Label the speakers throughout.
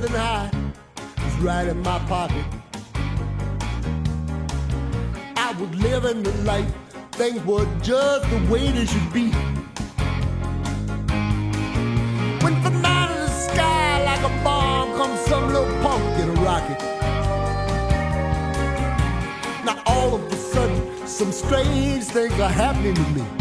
Speaker 1: living high was right in my pocket. I was living the life, things were just the way they should be. When from out of the sky, like a bomb, comes some little punk in a rocket. Now all of a sudden, some strange things are happening to me.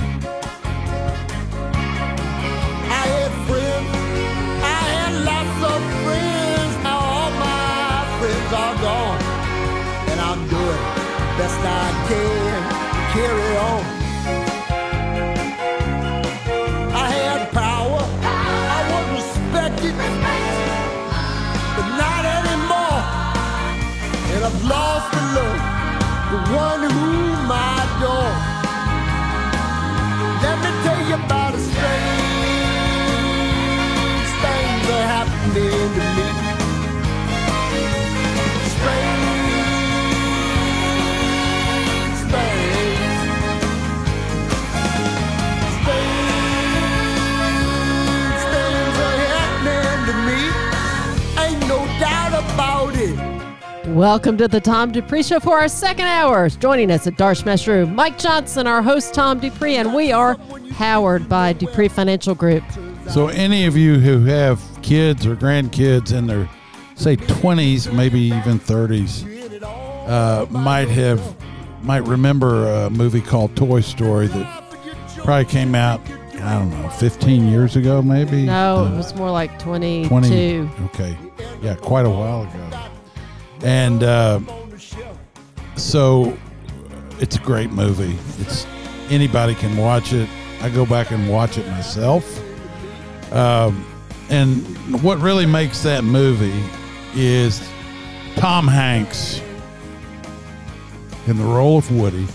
Speaker 1: Doubt about it.
Speaker 2: Welcome to the Tom Dupree Show for our second hour. Joining us Adarsh Mushroom, Mike Johnson, our host Tom Dupree, and we are powered by Dupree Financial Group.
Speaker 3: So, any of you who have kids or grandkids in their, say, 20s, maybe even 30s, uh, might have, might remember a movie called Toy Story that probably came out, I don't know, 15 years ago, maybe?
Speaker 2: No,
Speaker 3: Uh,
Speaker 2: it was more like 22.
Speaker 3: 20 okay. Yeah quite a while ago. And uh, so uh, it's a great movie. It's anybody can watch it. I go back and watch it myself. Um, and what really makes that movie is tom hanks in the role of woody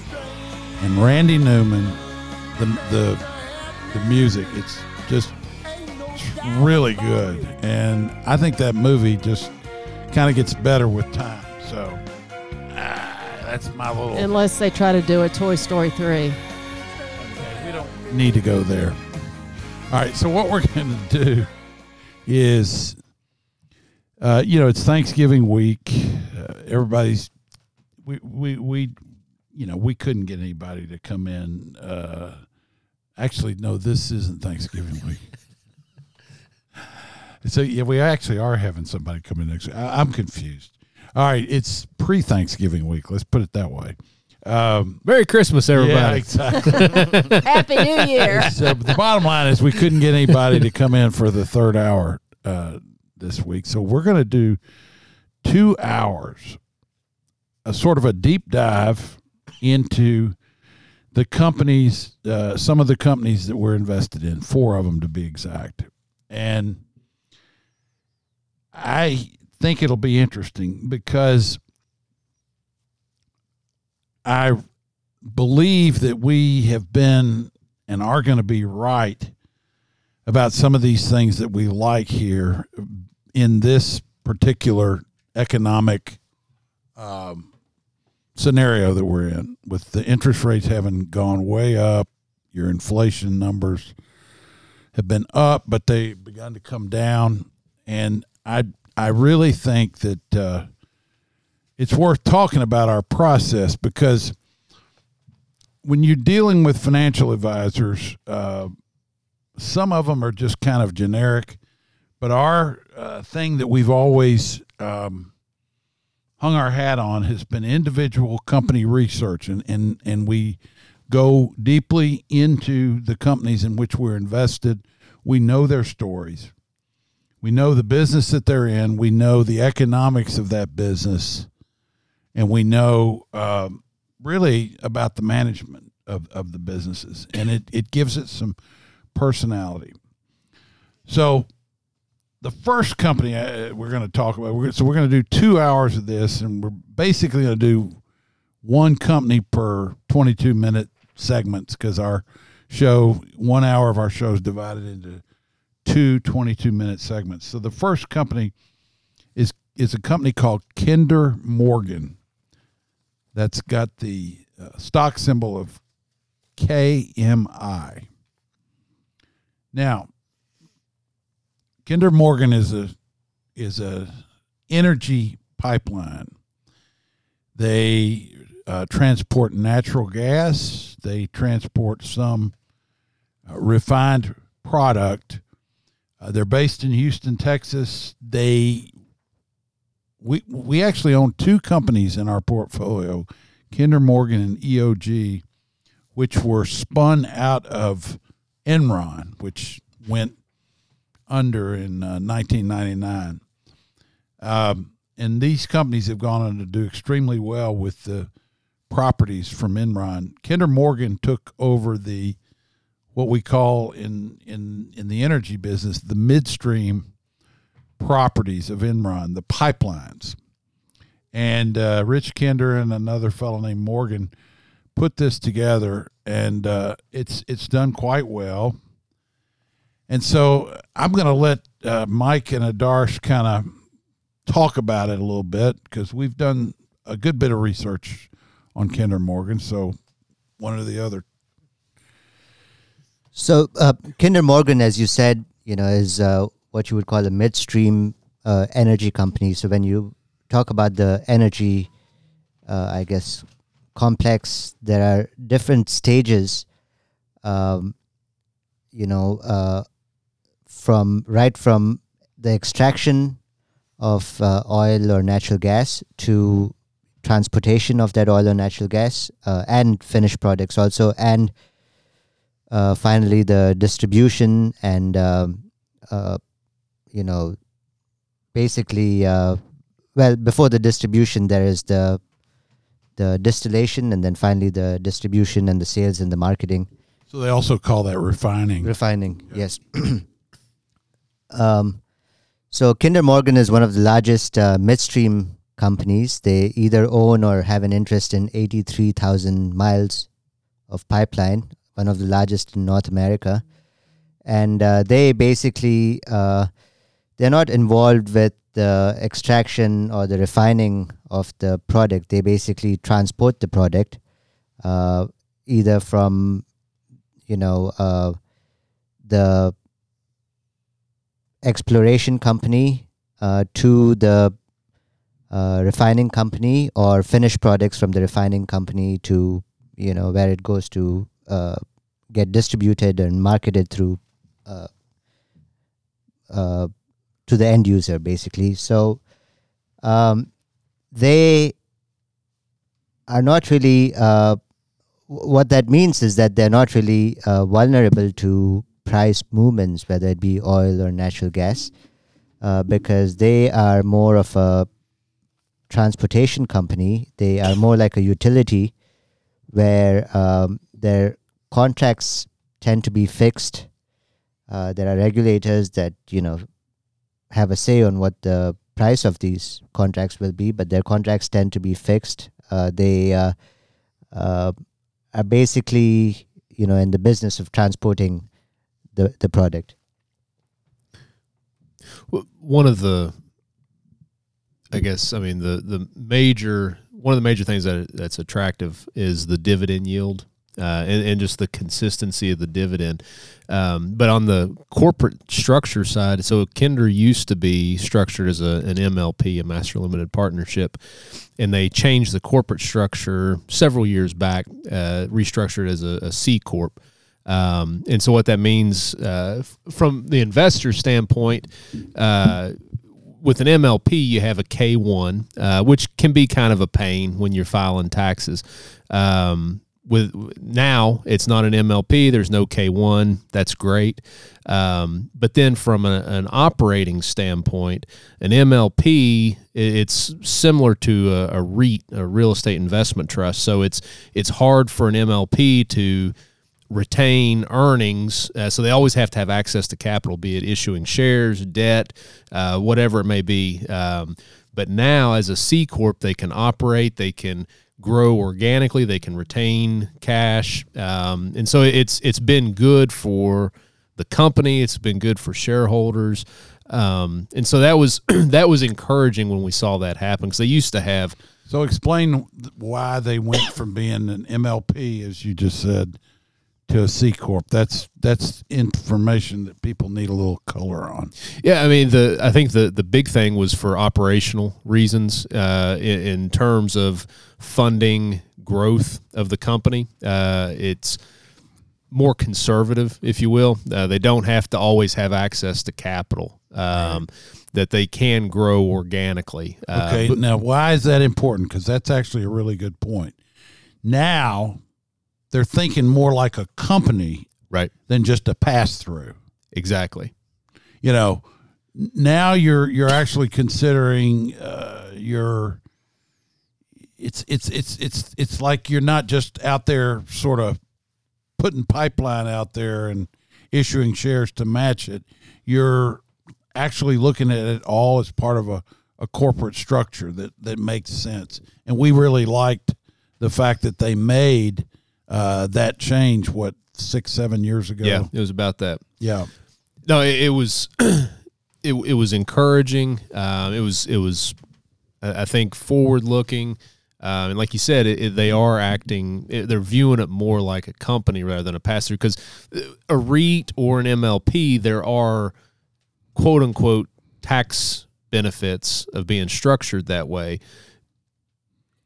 Speaker 3: and randy newman the the the music. It's just really good. And i think that movie just kind of gets better with time. So ah, that's my little
Speaker 2: Unless they try to do a Toy Story 3.
Speaker 3: we don't need to go there. All right so what we're going to do is uh, you know it's thanksgiving week. Uh, everybody's we, we we you know we couldn't get anybody to come in uh, actually no this isn't thanksgiving week so yeah we actually are having somebody come in next week I, i'm confused all right it's pre-thanksgiving week let's put it that way um,
Speaker 4: Merry Christmas,
Speaker 3: yeah,
Speaker 4: everybody.
Speaker 3: exactly.
Speaker 2: Happy New Year.
Speaker 3: so the bottom line is we couldn't get anybody to come in for the third hour uh, this week. So we're going to do two hours, a sort of a deep dive into the companies, uh, some of the companies that we're invested in, four of them to be exact. And I think it'll be interesting because I believe that we have been and are going to be right about some of these things that we like here in this particular economic um, scenario that we're in, with the interest rates having gone way up, your inflation numbers have been up, but they've begun to come down, and I I really think that uh, it's worth talking about our process because when you're dealing with financial advisors, uh, some of them are just kind of generic, but our uh, thing that we've always um, hung our hat on has been individual company research, and, and, and we go deeply into the companies in which we're invested. We know their stories. We know the business that they're in. We know the economics of that business. And we know um, really about the management of, of the businesses. And it, it gives it some personality. So, the first company uh, we're going to talk about, we're, so we're going to do two hours of this, and we're basically going to do one company per 22 minute segments because our show, one hour of our show is divided into two 22 minute segments. So the first company is is a company called Kinder Morgan. That's got the uh, stock symbol of KMI. Now, Kinder Morgan is a is a energy pipeline. They uh, transport natural gas. They transport some uh, refined product. Uh, they're based in Houston, Texas. They we we actually own two companies in our portfolio, Kinder Morgan and EOG, which were spun out of Enron, which went under in uh, 1999. Um, and these companies have gone on to do extremely well with the properties from Enron. Kinder Morgan took over the what we call in in in the energy business the midstream properties of Enron, the pipelines. And uh, Rich Kinder and another fellow named Morgan put this together, and uh, it's it's done quite well. And so I'm going to let uh, Mike and Adarsh kind of talk about it a little bit because we've done a good bit of research on Kinder Morgan. So one or the other.
Speaker 4: So uh, Kinder Morgan, as you said, you know, is uh, what you would call a midstream uh, energy company. So when you talk about the energy, uh, I guess, complex, there are different stages. Um, you know, uh, from right from the extraction of uh, oil or natural gas to transportation of that oil or natural gas uh, and finished products also and uh, finally the distribution and um, uh, you know basically uh, well before the distribution there is the the distillation and then finally the distribution and the sales and the marketing.
Speaker 3: So they also call that refining.
Speaker 4: refining yes um, so kinder morgan is one of the largest uh, midstream companies. They either own or have an interest in 83000 miles of pipeline one of the largest in north america. And uh, they basically uh, they're not involved with the extraction or the refining of the product. They basically transport the product uh, either from you know uh, the exploration company uh, to the uh, refining company or finished products from the refining company to you know where it goes to uh, get distributed and marketed through uh, uh, to the end user basically. So um, they are not really uh, what that means is that they're not really vulnerable to price movements whether it be oil or natural gas uh, because they are more of a transportation company they are more like a utility where um, their contracts tend to be fixed uh, there are regulators that you know have a say on what the price of these contracts will be, but their contracts tend to be fixed. Uh, they uh, uh, are basically you know in the business of transporting the the product.
Speaker 5: One of the, I guess, I mean the the major one of the major things that that's attractive is the dividend yield. Uh, and, and just the consistency of the dividend. Um, but on the corporate structure side, so Kinder used to be structured as a, an MLP, a master limited partnership, and they changed the corporate structure several years back, uh, restructured as a, a C corp. Um, and so what that means uh, from the investor standpoint, uh, with an MLP, you have a K1, uh, which can be kind of a pain when you're filing taxes. Um, with now, it's not an MLP. There's no K1. That's great. Um, but then, from a, an operating standpoint, an MLP it's similar to a, a REIT, a real estate investment trust. So it's it's hard for an MLP to retain earnings. Uh, so they always have to have access to capital, be it issuing shares, debt, uh, whatever it may be. Um, but now, as a C corp, they can operate. They can grow organically. They can retain cash, um, and so it's it's been good for the company. It's been good for shareholders. Um, and so that was that was encouraging when we saw that happen because they used to have
Speaker 3: So explain why they went from being an MLP, as you just said, to a C corp. That's that's information that people need a little color on.
Speaker 5: Yeah, I mean the I think the the big thing was for operational reasons uh, in, in terms of funding growth of the company. Uh, it's more conservative, if you will. Uh, they don't have to always have access to capital. Um, That they can grow organically. Uh,
Speaker 3: Okay,
Speaker 5: but-
Speaker 3: now why is that important? Because that's actually a really good point. Now they're thinking more like a company
Speaker 5: right.
Speaker 3: than just a pass through.
Speaker 5: Exactly.
Speaker 3: You know, now you're you're actually considering uh, your. It's it's it's it's it's like you're not just out there sort of putting pipeline out there and issuing shares to match it. You're actually looking at it all as part of a, a corporate structure that, that makes sense. And we really liked the fact that they made uh, that change, what, six, seven years ago?
Speaker 5: Yeah, it was about that.
Speaker 3: Yeah.
Speaker 5: No, it, it was it, it was encouraging. Um, it was it was I think forward looking. Um, and like you said, it, it, they are acting. It, they're viewing it more like a company rather than a pass through. Because a REIT or an MLP, there are quote unquote tax benefits of being structured that way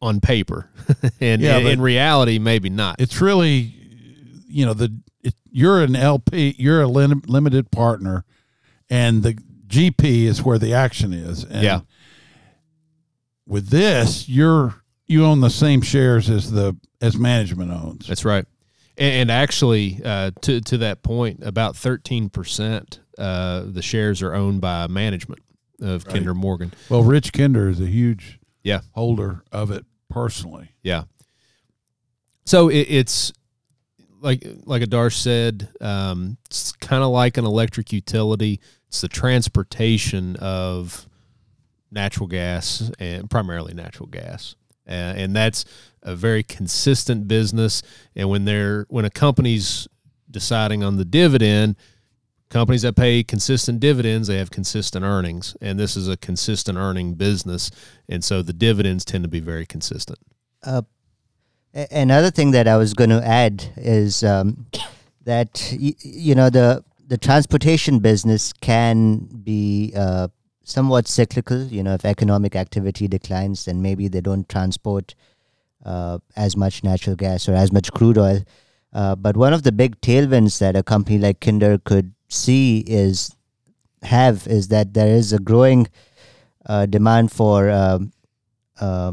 Speaker 5: on paper, and
Speaker 3: Yeah,
Speaker 5: in, in reality, maybe not.
Speaker 3: It's really, you know, the it, you're an LP, you're a lim- limited partner, and the GP is where the action is. And
Speaker 5: Yeah.
Speaker 3: With this, you're you own the same shares as the as management owns.
Speaker 5: That's right. And, and actually, uh, to to that point, about thirteen percent uh, the shares are owned by management of Kinder Morgan.
Speaker 3: Well, Rich Kinder is a huge
Speaker 5: Yeah,
Speaker 3: holder of it personally.
Speaker 5: yeah. So it, it's like like Adarsh said, um, it's kind of like an electric utility. It's the transportation of natural gas and primarily natural gas, uh, and that's a very consistent business. And when they're when a company's deciding on the dividend, companies that pay consistent dividends they have consistent earnings, and this is a consistent earning business, and so the dividends tend to be very consistent.
Speaker 4: Uh, another thing that I was going to add is um, that you know the the transportation business can be uh, somewhat cyclical. You know, if economic activity declines, then maybe they don't transport uh, as much natural gas or as much crude oil. Uh, but one of the big tailwinds that a company like Kinder could see is have is that there is a growing uh, demand for um, uh,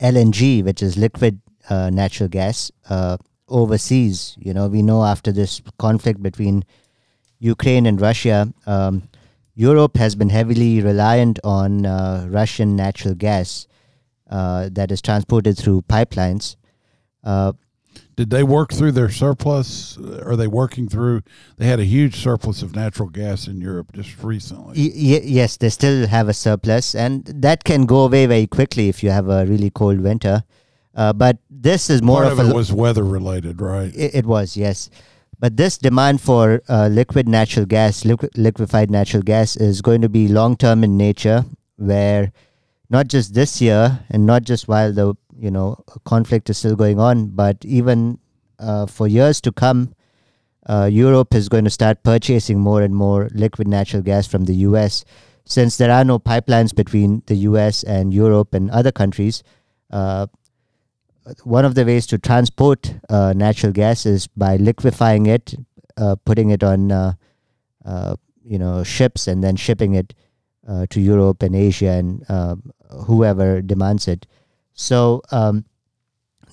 Speaker 4: LNG, which is liquid uh, natural gas, uh, overseas. You know, we know after this conflict between Ukraine and Russia, um, Europe has been heavily reliant on uh, Russian natural gas uh, that is transported through pipelines.
Speaker 3: Did they work through their surplus? Are they working through? They had a huge surplus of natural gas in Europe just recently.
Speaker 4: Y- yes, they still have a surplus, and that can go away very quickly if you have a really cold winter. Uh, but this is more
Speaker 3: Part
Speaker 4: of,
Speaker 3: of
Speaker 4: a
Speaker 3: it was weather related, right?
Speaker 4: It, it was, yes. But this demand for uh, liquid natural gas, liqui- liquefied natural gas, is going to be long term in nature, where not just this year and not just while the you know conflict is still going on, but even uh, for years to come, uh, Europe is going to start purchasing more and more liquid natural gas from the U.S. Since there are no pipelines between the U.S. and Europe and other countries, uh, one of the ways to transport uh, natural gas is by liquefying it, uh, putting it on uh, you know ships, and then shipping it to Europe and Asia and um, whoever demands it. So um,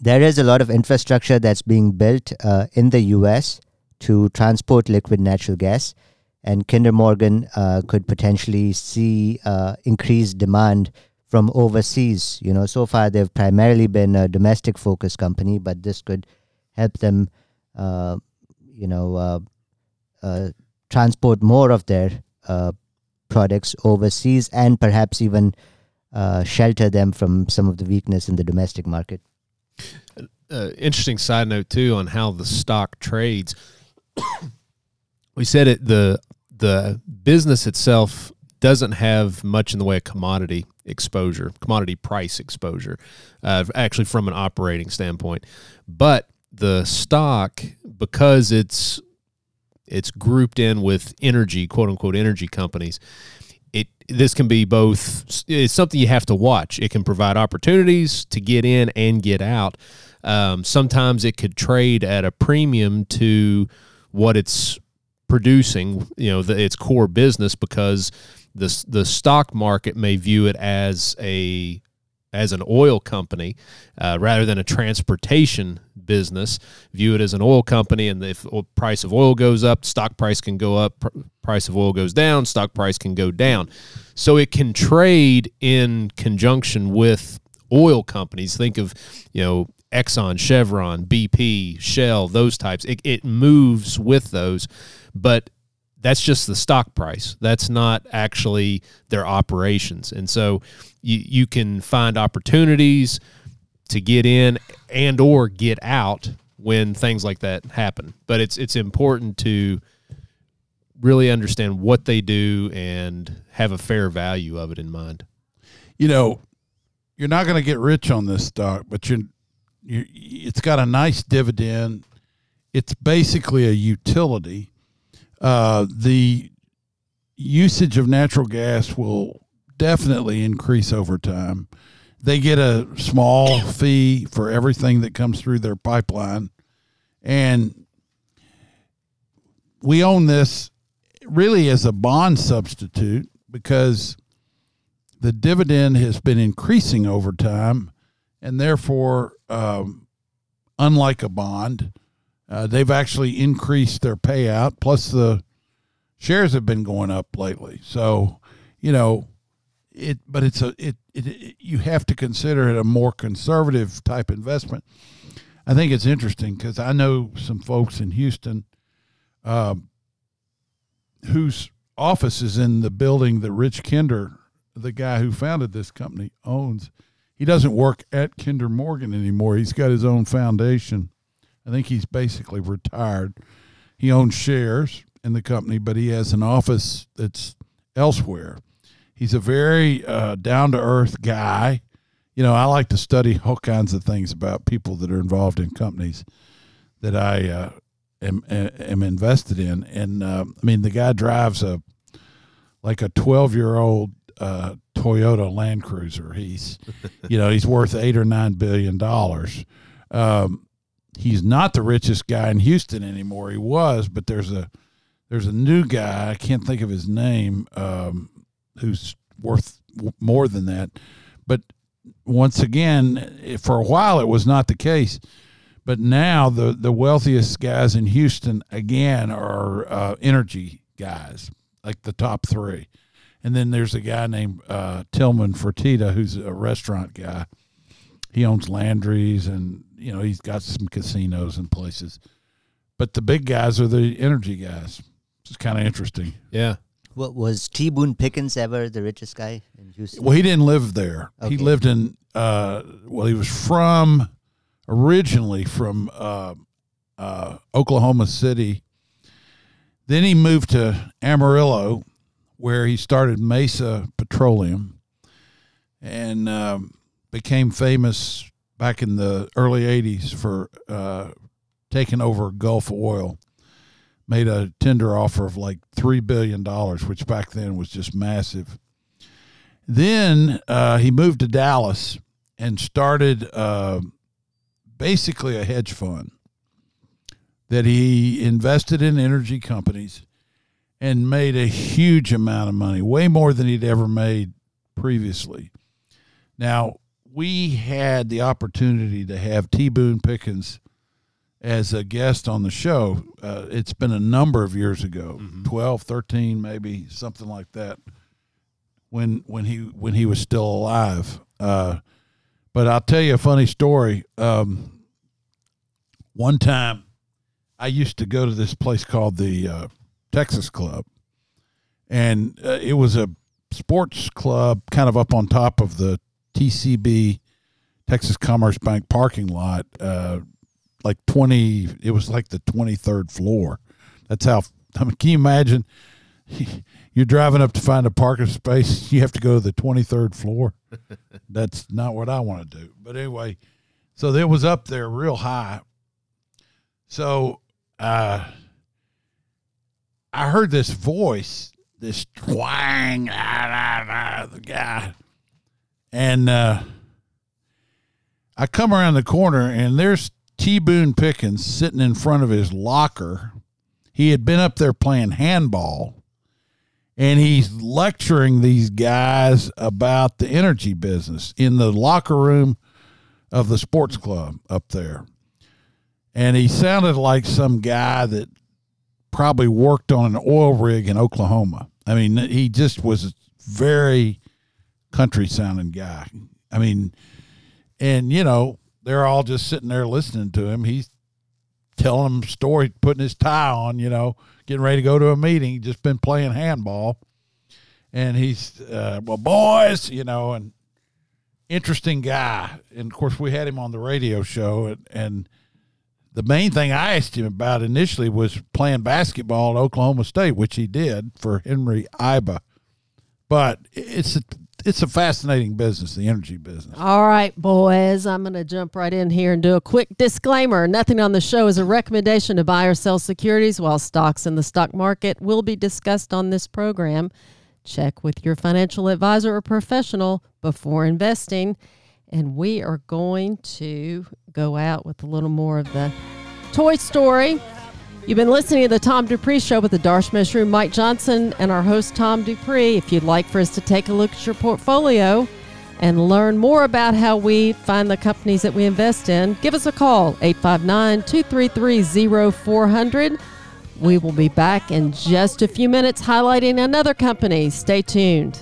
Speaker 4: there is a lot of infrastructure that's being built uh, in the U.S. to transport liquid natural gas, and Kinder Morgan uh, could potentially see uh, increased demand from overseas. You know, so far they've primarily been a domestic focused company, but this could help them, uh, you know, uh, uh, transport more of their products overseas and perhaps even uh, shelter them from some of the weakness in the domestic market.
Speaker 5: uh, interesting side note too on how the stock trades. we said it the the business itself doesn't have much in the way of commodity exposure, commodity price exposure, uh, actually from an operating standpoint, but the stock because it's it's grouped in with energy, quote unquote, energy companies. It this can be both. It's something you have to watch. It can provide opportunities to get in and get out. Um, sometimes it could trade at a premium to what it's producing. You know, the, its core business because the the stock market may view it as a as an oil company uh, rather than a transportation business. View it as an oil company, and if price of oil goes up, stock price can go up. Pr- price of oil goes down, stock price can go down. So it can trade in conjunction with oil companies. Think of you know Exxon, Chevron, BP, Shell, those types. It, it moves with those, but that's just the stock price. That's not actually their operations. And so you, you can find opportunities to get in and or get out when things like that happen. But it's it's important to really understand what they do and have a fair value of it in mind.
Speaker 3: You know, you're not going to get rich on this stock, but you you it's got a nice dividend. It's basically a utility uh, the usage of natural gas will definitely increase over time. They get a small fee for everything that comes through their pipeline. And we own this really as a bond substitute because the dividend has been increasing over time. And therefore, um, unlike a bond, uh, they've actually increased their payout. Plus, the shares have been going up lately. So, you know, it. But it's a it. it, it you have to consider it a more conservative type investment. I think it's interesting because I know some folks in Houston, um, whose office is in the building that Rich Kinder, the guy who founded this company, owns. He doesn't work at Kinder Morgan anymore. He's got his own foundation I think he's basically retired. He owns shares in the company, but he has an office that's elsewhere. He's a very uh, down to earth guy. You know, I like to study all kinds of things about people that are involved in companies that I uh, am am invested in. And uh, I mean, the guy drives a like a twelve year old uh, Toyota Land Cruiser. He's, you know, he's worth eight or nine billion dollars. Um, he's not the richest guy in Houston anymore. He was, but there's a there's a new guy. I can't think of his name. Um, who's worth more than that. But once again, for a while it was not the case. But now the the wealthiest guys in Houston again are uh, energy guys, like the top three. And then there's a guy named uh, Tillman Fertitta, who's a restaurant guy. He owns Landry's and you know he's got some casinos and places, but the big guys are the energy guys. It's kind of interesting.
Speaker 5: Yeah.
Speaker 4: What was T. Boone Pickens ever the richest guy in Houston?
Speaker 3: Well, he didn't live there.
Speaker 4: Okay.
Speaker 3: He lived in. Uh, well, he was from originally from uh, uh, Oklahoma City. Then he moved to Amarillo, where he started Mesa Petroleum, and um, became famous back in the early 80s for uh, taking over Gulf Oil. Made a tender offer of like $3 billion, which back then was just massive. Then uh, he moved to Dallas and started uh, basically a hedge fund that he invested in energy companies and made a huge amount of money, way more than he'd ever made previously. Now, we had the opportunity to have T. Boone Pickens as a guest on the show. Uh, it's been a number of years ago,
Speaker 5: Mhm.
Speaker 3: 12, 13, maybe something like that, when when he when he was still alive. Uh, but I'll tell you a funny story. Um, one time, I used to go to this place called the uh, Texas Club, and uh, it was a sports club kind of up on top of the TCB Texas Commerce Bank parking lot, uh, like twenty. It was like the twenty third floor. That's how. I mean, can you imagine? You're driving up to find a parking space. You have to go to the twenty third floor. That's not what I want to do. But anyway, so it was up there real high, So uh, I heard this voice, this twang, ah, ah, ah, the guy, and uh, I come around the corner and there's T. Boone Pickens sitting in front of his locker. He had been up there playing handball, and he's lecturing these guys about the energy business in the locker room of the sports club up there and he sounded like some guy that probably worked on an oil rig in Oklahoma. I mean, he just was a very country sounding guy. I mean, and you know, they're all just sitting there listening to him. He's telling them story, putting his tie on, you know, getting ready to go to a meeting. just been playing handball, and he's uh, well, boys, you know, and interesting guy. And of course, we had him on the radio show, and, and the main thing I asked him about initially was playing basketball at Oklahoma State, which he did for Henry Iba. But it's it's a fascinating business, the energy business.
Speaker 2: All right, boys, I'm going to jump right in here and do a quick disclaimer. Nothing on the show is a recommendation to buy or sell securities while stocks in the stock market will be discussed on this program. Check with your financial advisor or professional before investing and we are going to go out with a little more of the Toy Story. You've been listening to the Tom Dupree Show with Adarsh Mushroom, Mike Johnson, and our host, Tom Dupree. If you'd like for us to take a look at your portfolio and learn more about how we find the companies that we invest in, give us a call, 859 233 0400. We will be back in just a few minutes highlighting another company. Stay tuned.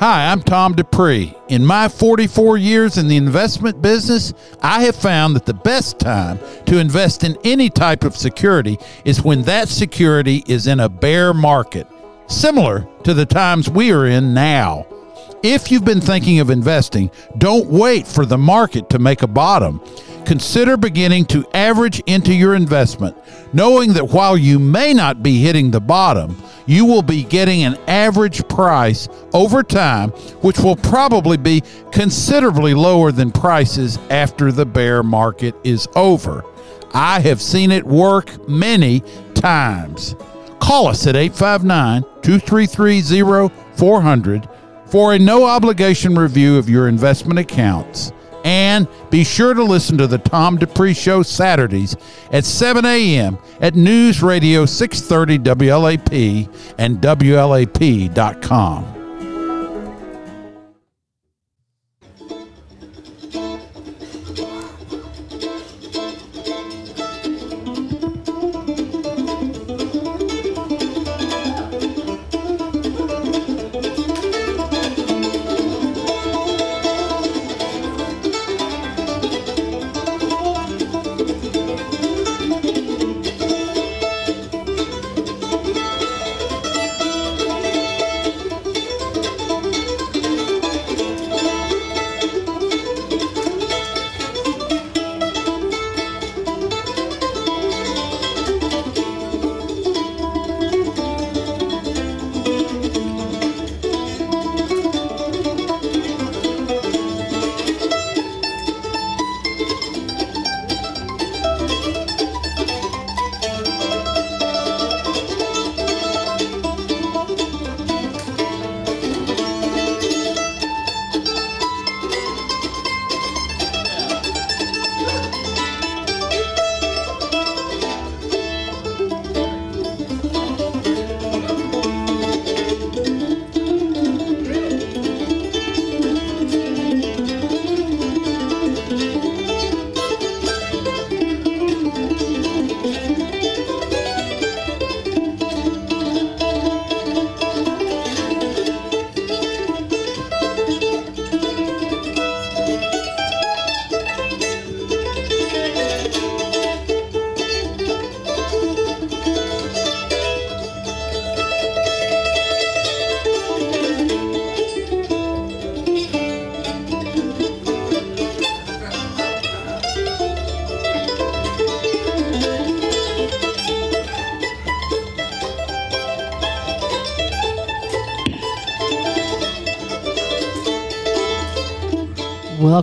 Speaker 3: Hi, I'm Tom Dupree. In my 44 years in the investment business, I have found that the best time to invest in any type of security is when that security is in a bear market, similar to the times we are in now. If you've been thinking of investing, don't wait for the market to make a bottom consider beginning to average into your investment, knowing that while you may not be hitting the bottom, you will be getting an average price over time, which will probably be considerably lower than prices after the bear market is over. I have seen it work many times. Call us at 859 233 0400 for a no obligation review of your investment accounts. And be sure to listen to the Tom Dupree Show Saturdays at 7 a.m. at News Radio 630 WLAP and WLAP.com.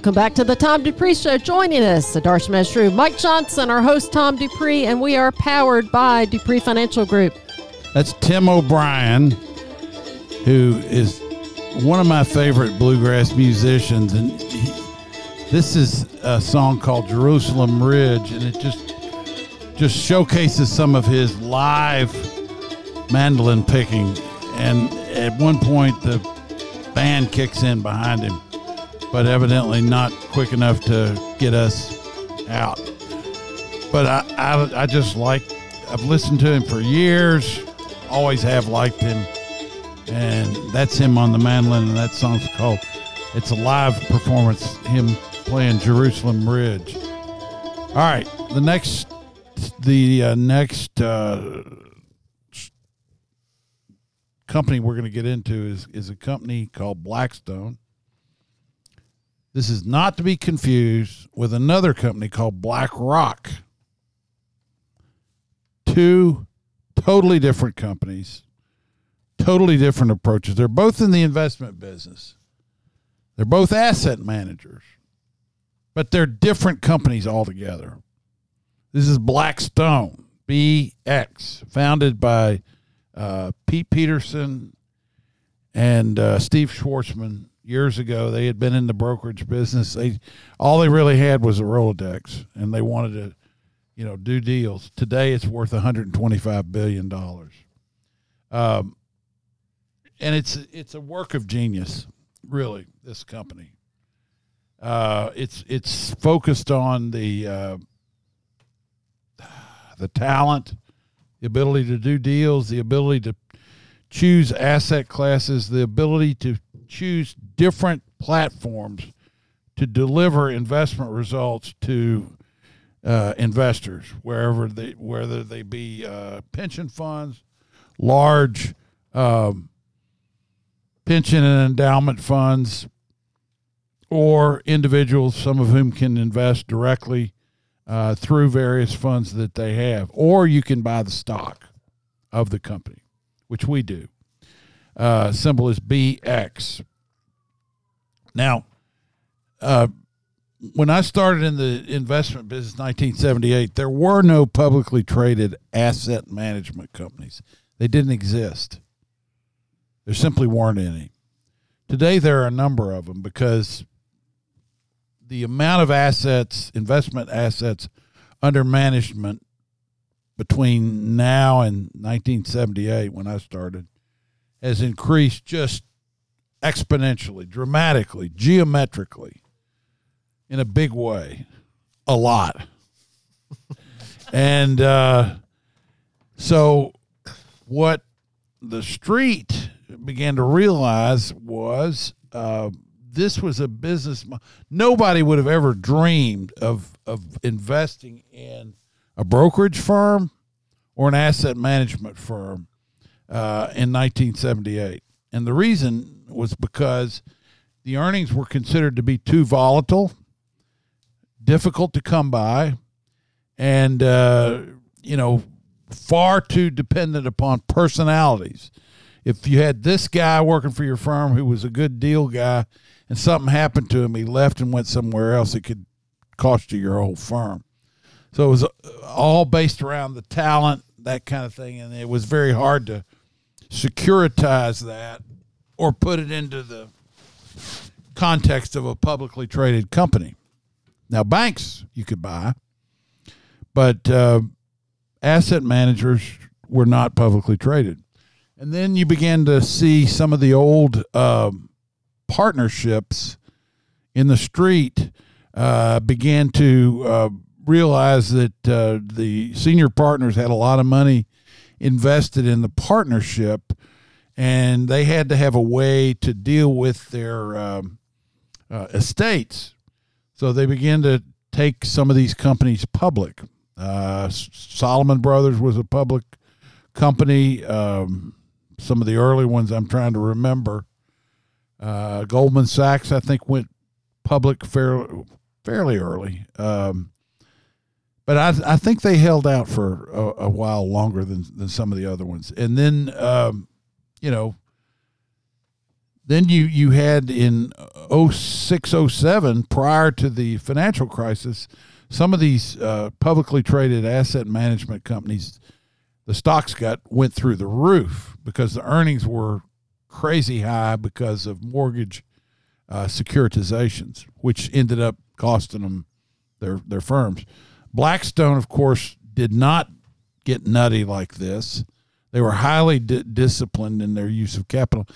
Speaker 2: Welcome back to the Tom Dupree Show. Joining us, Adarsh Meshru, Mike Johnson, our host Tom Dupree, and we are powered by Dupree Financial Group.
Speaker 3: That's Tim O'Brien, who is one of my favorite bluegrass musicians, and he, this is a song called Jerusalem Ridge, and it just just showcases some of his live mandolin picking. And at one point, the band kicks in behind him, but evidently not quick enough to get us out. But I, I, I just like, I've listened to him for years, always have liked him. And that's him on the mandolin, and that song's called, it's a live performance, him playing Jerusalem Ridge. All right, the next the uh, next uh, company we're going to get into is is a company called Blackstone. This is not to be confused with another company called BlackRock. Two totally different companies, totally different approaches. They're both in the investment business. They're both asset managers, but they're different companies altogether. This is Blackstone, BX, founded by uh, Pete Peterson and uh, Steve Schwarzman years ago. They had been in the brokerage business. They all they really had was a Rolodex, and they wanted to, you know, do deals. Today, it's worth 125 billion dollars. Um, and it's it's a work of genius, really. This company. Uh, it's it's focused on the uh, the talent, the ability to do deals, the ability to choose asset classes, the ability to choose different platforms to deliver investment results to uh, investors, wherever they, whether they be uh, pension funds, large um, pension and endowment funds, or individuals, some of whom can invest directly uh, through various funds that they have, or you can buy the stock of the company, which we do. Uh, symbol is BX. Now, uh, when I started in the investment business in 1978, there were no publicly traded asset management companies. They didn't exist. There simply weren't any. Today, there are a number of them because the amount of assets, investment assets under management between now and 1978 when I started has increased just exponentially, dramatically, geometrically in a big way, a lot. and uh, so what the street began to realize was uh, this was a business. Nobody would have ever dreamed of of investing in a brokerage firm or an asset management firm uh, in 1978, and the reason was because the earnings were considered to be too volatile, difficult to come by, and uh, you know far too dependent upon personalities. If you had this guy working for your firm who was a good deal guy and something happened to him, he left and went somewhere else, it could cost you your whole firm. So it was uh, all based around the talent, that kind of thing, and it was very hard to securitize that or put it into the context of a publicly traded company. Now, banks you could buy, but uh, asset managers were not publicly traded. And then you began to see some of the old um, partnerships in the street uh, began to uh, realize that uh, the senior partners had a lot of money invested in the partnership, and they had to have a way to deal with their um, uh, estates. So they began to take some of these companies public. Uh, Salomon Brothers was a public company. Um, some of the early ones I'm trying to remember. Uh, Goldman Sachs, I think, went public fairly fairly early, um, but I I think they held out for a, a, while longer than than some of the other ones. And then, um, you know, then you you had in 06, 07, prior to the financial crisis, some of these uh, publicly traded asset management companies, the stocks got went through the roof because the earnings were crazy high because of mortgage uh, securitizations, which ended up costing them their their firms. Blackstone, of course, did not get nutty like this. They were highly di- disciplined in their use of capital.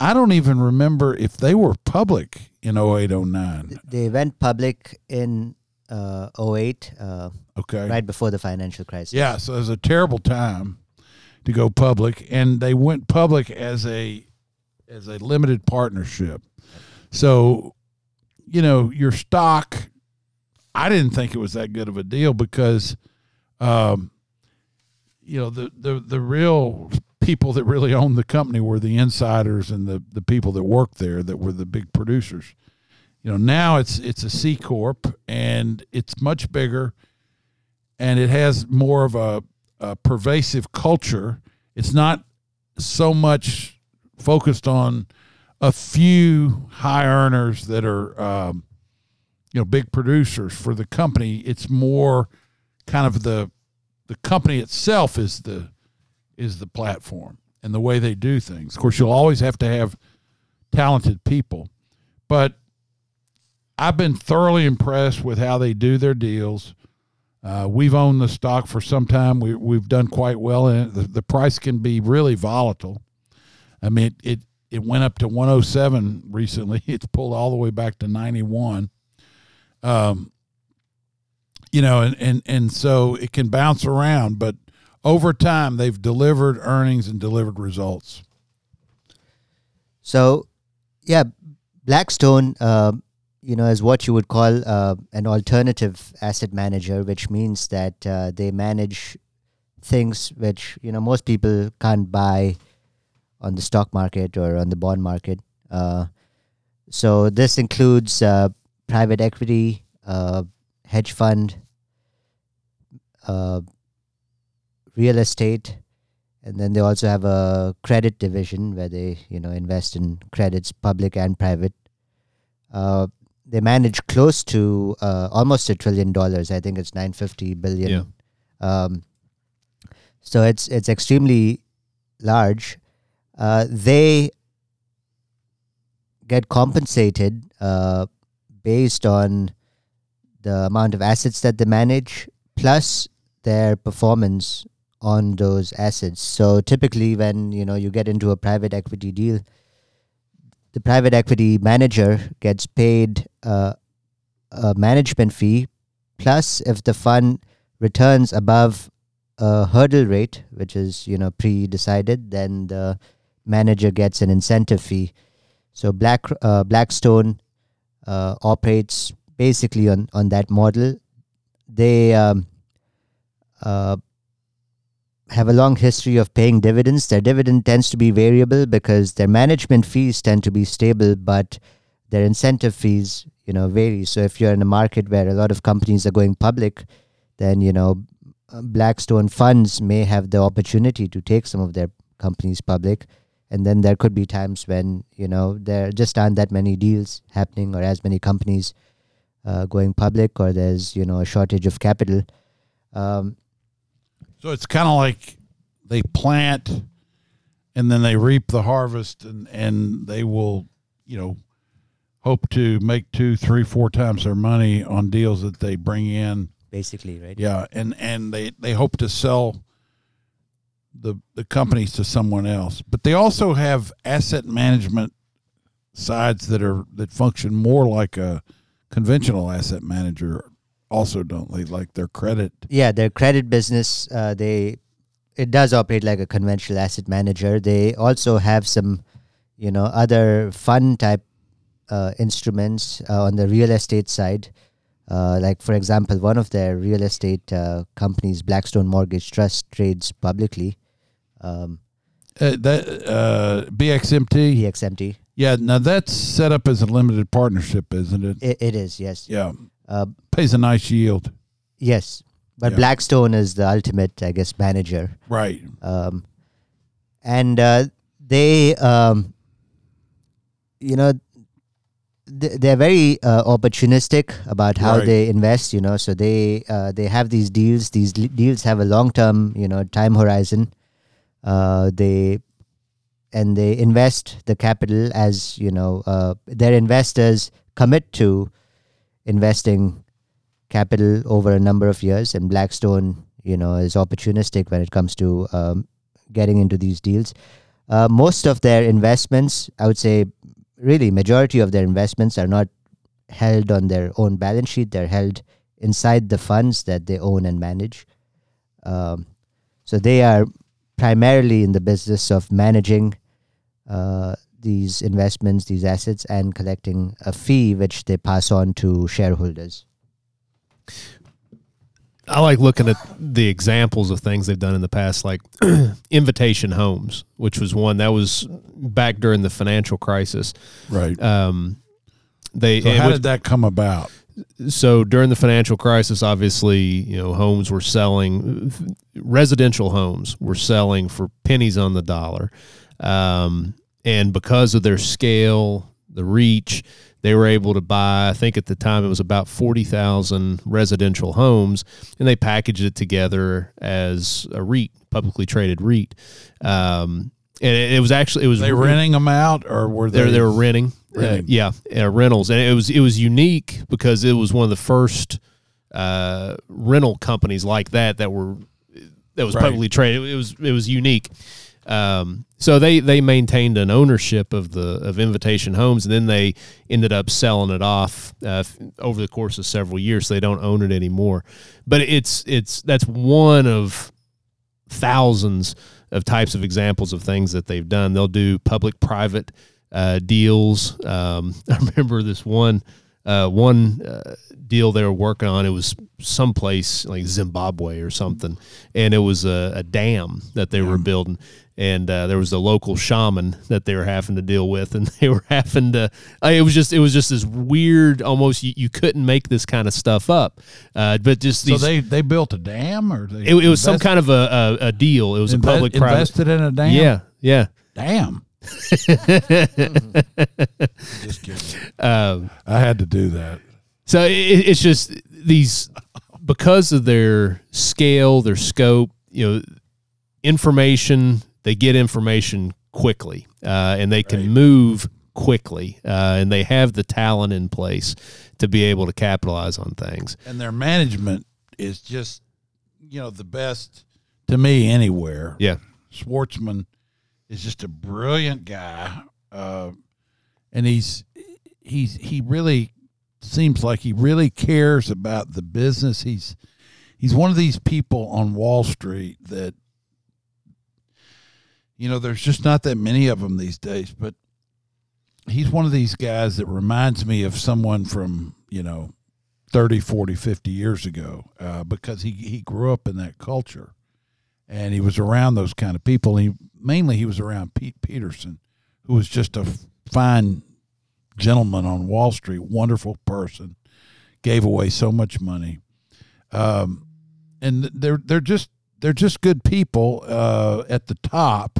Speaker 3: I don't even remember if they were public in 08, 09.
Speaker 4: They went public in uh, 08, uh,
Speaker 3: Okay.
Speaker 4: right before the financial crisis.
Speaker 3: Yeah, so it was a terrible time to go public, and they went public as a as a limited partnership. So, you know, your stock. I didn't think it was that good of a deal because, um, you know, the the the real people that really owned the company were the insiders and the the people that worked there that were the big producers. You know, now it's it's a C corp and it's much bigger and it has more of a, a pervasive culture. It's not so much focused on a few high earners that are, um, you know, big producers for the company. It's more kind of the the company itself is the is the platform and the way they do things. Of course, you'll always have to have talented people, but I've been thoroughly impressed with how they do their deals. Uh, we've owned the stock for some time. We, we've done quite well in it. The, the price can be really volatile. I mean, it, it, it went up to 107 recently. It's pulled all the way back to 91. Um, you know, and, and, and so it can bounce around, but over time, they've delivered earnings and delivered results.
Speaker 4: So, yeah, Blackstone, uh, you know, is what you would call uh, an alternative asset manager, which means that uh, they manage things which you know most people can't buy on the stock market or on the bond market. Uh, so this includes uh, private equity, uh, hedge fund, uh, real estate, and then they also have a credit division where they you know invest in credits, public and private. Uh, they manage close to uh, almost a trillion dollars. I think it's nine fifty billion. Um, so it's it's extremely large. Uh, they get compensated uh, based on the amount of assets that they manage plus their performance on those assets. So typically, when you know you get into a private equity deal, the private equity manager gets paid uh, a management fee plus if the fund returns above a hurdle rate, which is you know pre-decided, then the manager gets an incentive fee. So Black uh, Blackstone uh, operates basically on on that model. They um, uh, have a long history of paying dividends. Their dividend tends to be variable because their management fees tend to be stable, but their incentive fees, you know, vary. So if you're in a market where a lot of companies are going public, then you know, Blackstone funds may have the opportunity to take some of their companies public, and then there could be times when you know there just aren't that many deals happening or as many companies uh, going public, or there's you know a shortage of capital. Um,
Speaker 3: So it's kind of like they plant and then they reap the harvest and, and they will, you know, hope to make two, three, four times their money on deals that they bring in.
Speaker 4: basically, right?
Speaker 3: Yeah. And, and they, they hope to sell the, the companies to someone else. But they also have asset management sides that are, that function more like a conventional asset manager also, don't they? Like their credit.
Speaker 4: yeah their credit business uh, they it does operate like a conventional asset manager they also have some you know other fund type uh, instruments uh, on the real estate side uh, like for example one of their real estate uh, companies blackstone mortgage trust trades publicly um,
Speaker 3: Uh, that uh, BXMT.
Speaker 4: pxmt
Speaker 3: Yeah, now that's set up as a limited partnership, isn't it?
Speaker 4: it, it is yes
Speaker 3: Yeah,
Speaker 4: uh,
Speaker 3: pays a nice yield.
Speaker 4: yes but
Speaker 3: Yeah.
Speaker 4: blackstone is the ultimate i guess manager
Speaker 3: Right.
Speaker 4: um, and uh, they um, you know they're very uh, opportunistic about how
Speaker 3: Right.
Speaker 4: they invest. You know, so they uh, they have these deals. These deals have a long term, you know, time horizon. Uh, they and they invest the capital as you know uh, their investors commit to investing capital over a number of years and blackstone you know is opportunistic when it comes to um, getting into these deals uh, most of their investments i would say really majority of their investments are not held on their own balance sheet they're held inside the funds that they own and manage um, so they are primarily in the business of managing uh, these investments, these assets, and collecting a fee which they pass on to shareholders.
Speaker 5: I like looking at the examples of things they've done in the past, like Invitation Homes, which was one that was back during the financial crisis.
Speaker 3: Right.
Speaker 5: Um, they
Speaker 3: So how
Speaker 5: which-
Speaker 3: did that come about?
Speaker 5: so during the financial crisis, obviously, you know, homes were selling, residential homes were selling for pennies on the dollar, um, and because of their scale, the reach, they were able to buy. I think at the time it was about forty thousand residential homes, and they packaged it together as a REIT, publicly traded REIT. Um, and it, it was actually it was
Speaker 3: They renting them out, or were
Speaker 5: they
Speaker 3: they?
Speaker 5: were renting, Uh, yeah, uh, rentals, and it was it was unique because it was one of the first uh, rental companies like that that were that was
Speaker 3: Right.
Speaker 5: publicly traded. It was it was unique. Um, so they they maintained an ownership of the of Invitation Homes, and then they ended up selling it off uh, over the course of several years. So they don't own it anymore. But it's it's that's one of thousands of types of examples of things that they've done. They'll do public private uh, deals. Um, I remember this one uh, one uh, deal they were working on. It was someplace like Zimbabwe or something, and it was a, a dam that they were building. And uh, there was a local shaman that they were having to deal with, and they were having to. It was just, it was just this weird, almost you, you couldn't make this kind of stuff up. Uh, but just
Speaker 3: So
Speaker 5: these,
Speaker 3: they they built a dam, or they
Speaker 5: it, it was some kind of a, a, a deal. It was a public private.
Speaker 3: invested in a dam.
Speaker 5: Yeah, yeah.
Speaker 3: Damn. Just kidding.
Speaker 5: Um,
Speaker 3: I had to do that.
Speaker 5: so it, it's just these because of their scale, their scope. You know, information they get information quickly, uh, and they can
Speaker 3: Right.
Speaker 5: move quickly, uh, and they have the talent in place to be able to capitalize on things.
Speaker 3: And their management is just, you know, the best to me anywhere.
Speaker 5: Yeah,
Speaker 3: Schwarzman is just a brilliant guy, uh, and he's he's he really seems like he really cares about the business. He's he's one of these people on Wall Street that you know there's just not that many of them these days, but he's one of these guys that reminds me of someone from you know 30 40 50 years ago uh, because he he grew up in that culture and he was around those kind of people. He mainly he was around Pete Peterson, who was just a fine gentleman on Wall Street, wonderful person, gave away so much money, um, and they're they're just they're just good people uh, at the top,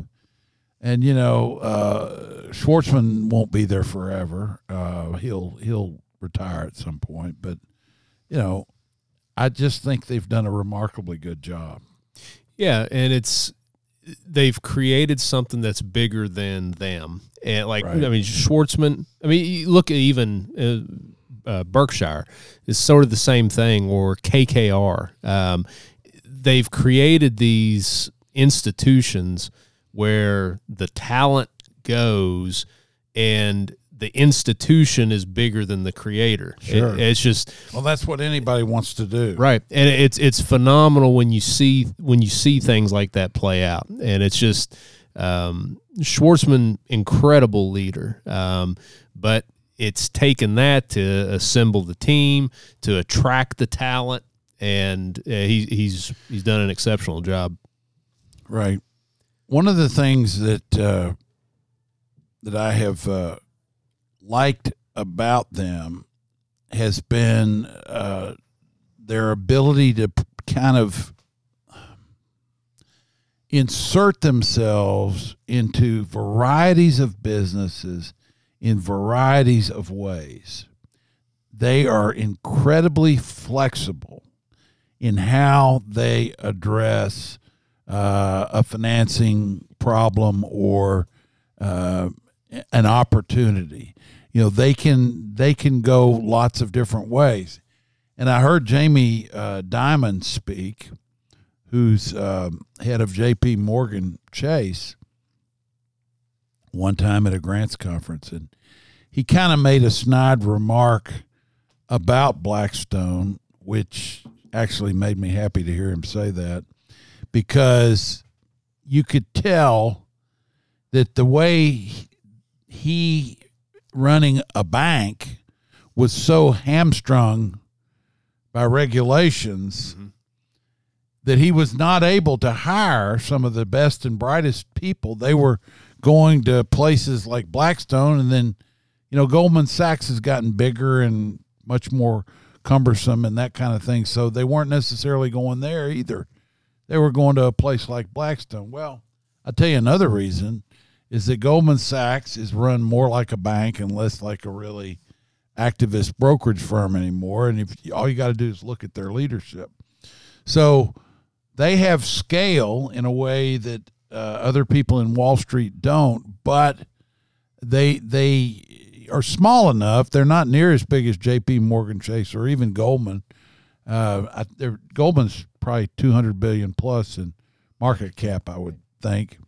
Speaker 3: and you know uh, Schwarzman won't be there forever. Uh, he'll he'll retire at some point, but you know. I just think they've done a remarkably good job.
Speaker 5: Yeah, and it's they've created something that's bigger than them. And like
Speaker 3: Right.
Speaker 5: I mean Schwarzman, I mean look at even uh, uh, Berkshire is sort of the same thing or KKR. Um, they've created these institutions where the talent goes and the institution is bigger than the creator. It-
Speaker 3: Sure.
Speaker 5: it's just
Speaker 3: Well, that's what anybody wants to do.
Speaker 5: Right, and it's it's phenomenal when you see when you see things like that play out, and it's just um, Schwarzman, incredible leader, um, but it's taken that to assemble the team, to attract the talent, and uh, he, he's he's done an exceptional job.
Speaker 3: Right. One of the things that uh, that I have uh, liked about them has been uh, their ability to kind of insert themselves into varieties of businesses in varieties of ways. They are incredibly flexible in how they address uh, a financing problem or uh, an opportunity. You know, they can they can go lots of different ways. And I heard Jamie uh, speak, who's um, head of J.P. Morgan Chase, one time at a grants conference, and he kind of made a snide remark about Blackstone, which actually made me happy to hear him say that because you could tell that the way he running a bank was so hamstrung by regulations mm-hmm. that he was not able to hire some of the best and brightest people. They were going to places like Blackstone, and then, you know, Goldman Sachs has gotten bigger and much more cumbersome and that kind of thing. So they weren't necessarily going there either. They were going to a place like Blackstone. Well, I'll tell you another reason is that Goldman Sachs is run more like a bank and less like a really activist brokerage firm anymore. And if all you got to do is look at their leadership, so they have scale in a way that uh, other people in Wall Street don't, but they they are small enough. They're not near as big as J.P. Morgan Chase or even Goldman. Uh, I, Goldman's probably two hundred billion plus in market cap, I would think.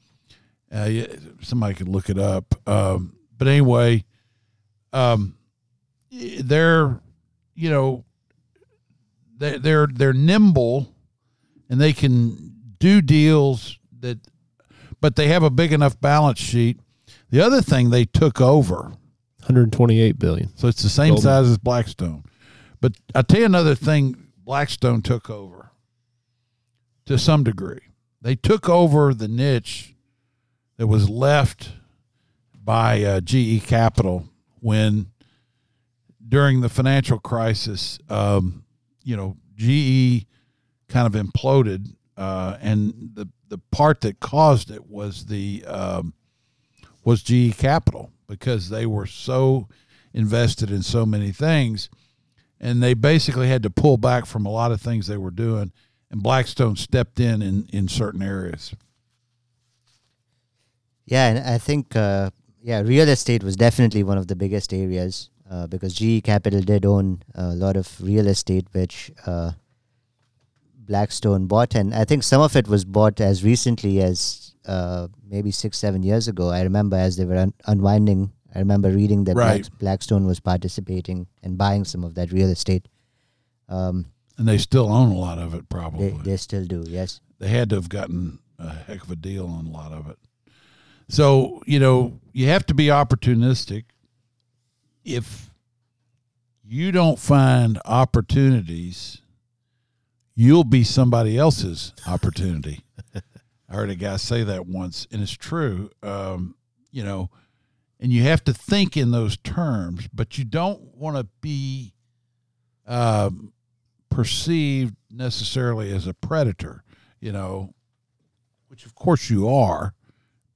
Speaker 3: Uh, yeah, somebody could look it up. Um, but anyway, um, they're you know they they're they're nimble and they can do deals that but they have a big enough balance sheet. The other thing they took over
Speaker 5: 128 billion.
Speaker 3: So it's the same Goldman. size as Blackstone. But I tell you another thing Blackstone took over to some degree. They took over the niche that was left by uh, GE Capital when during the financial crisis, um, you know, GE kind of imploded, uh, and the the part that caused it was the um, was GE Capital because they were so invested in so many things, and they basically had to pull back from a lot of things they were doing, and Blackstone stepped in in, in certain areas.
Speaker 4: Yeah, and I think uh, yeah, real estate was definitely one of the biggest areas uh, because GE Capital did own a lot of real estate, which uh, Blackstone bought, and I think some of it was bought as recently as uh, maybe six, seven years ago. I remember as they were un- unwinding. I remember reading that right. Black- Blackstone was participating and buying some of that real estate.
Speaker 3: Um, and they still own a lot of it, probably.
Speaker 4: They, they still do, yes.
Speaker 3: They had to have gotten a heck of a deal on a lot of it. So, you know, you have to be opportunistic. If you don't find opportunities, you'll be somebody else's opportunity. I heard a guy say that once, and it's true. Um, you know, and you have to think in those terms, but you don't want to be um, perceived necessarily as a predator, you know, which of course you are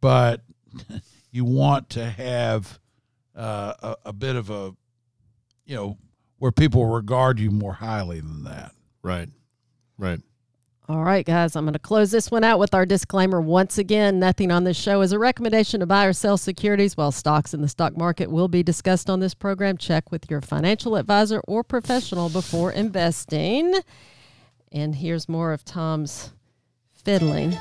Speaker 3: but you want to have uh, a, a bit of a, you know, where people regard you more highly than that.
Speaker 5: Right. Right.
Speaker 2: All right, guys, I'm going to close this one out with our disclaimer. Once again, nothing on this show is a recommendation to buy or sell securities while stocks in the stock market will be discussed on this program. Check with your financial advisor or professional before investing. And here's more of Tom's fiddling.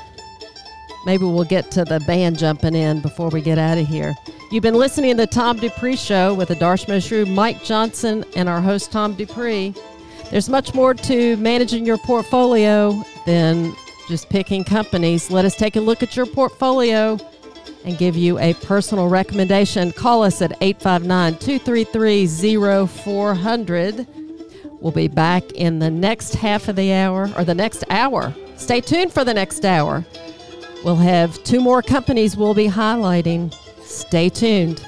Speaker 2: Maybe we'll get to the band jumping in before we get out of here. You've been listening to the Tom Dupree Show with Adarsh Shrew, Mike Johnson, and our host, Tom Dupree. There's much more to managing your portfolio than just picking companies. Let us take a look at your portfolio and give you a personal recommendation. Call us at 859 233 0400. We'll be back in the next half of the hour or the next hour. Stay tuned for the next hour. We'll have two more companies we'll be highlighting. Stay tuned.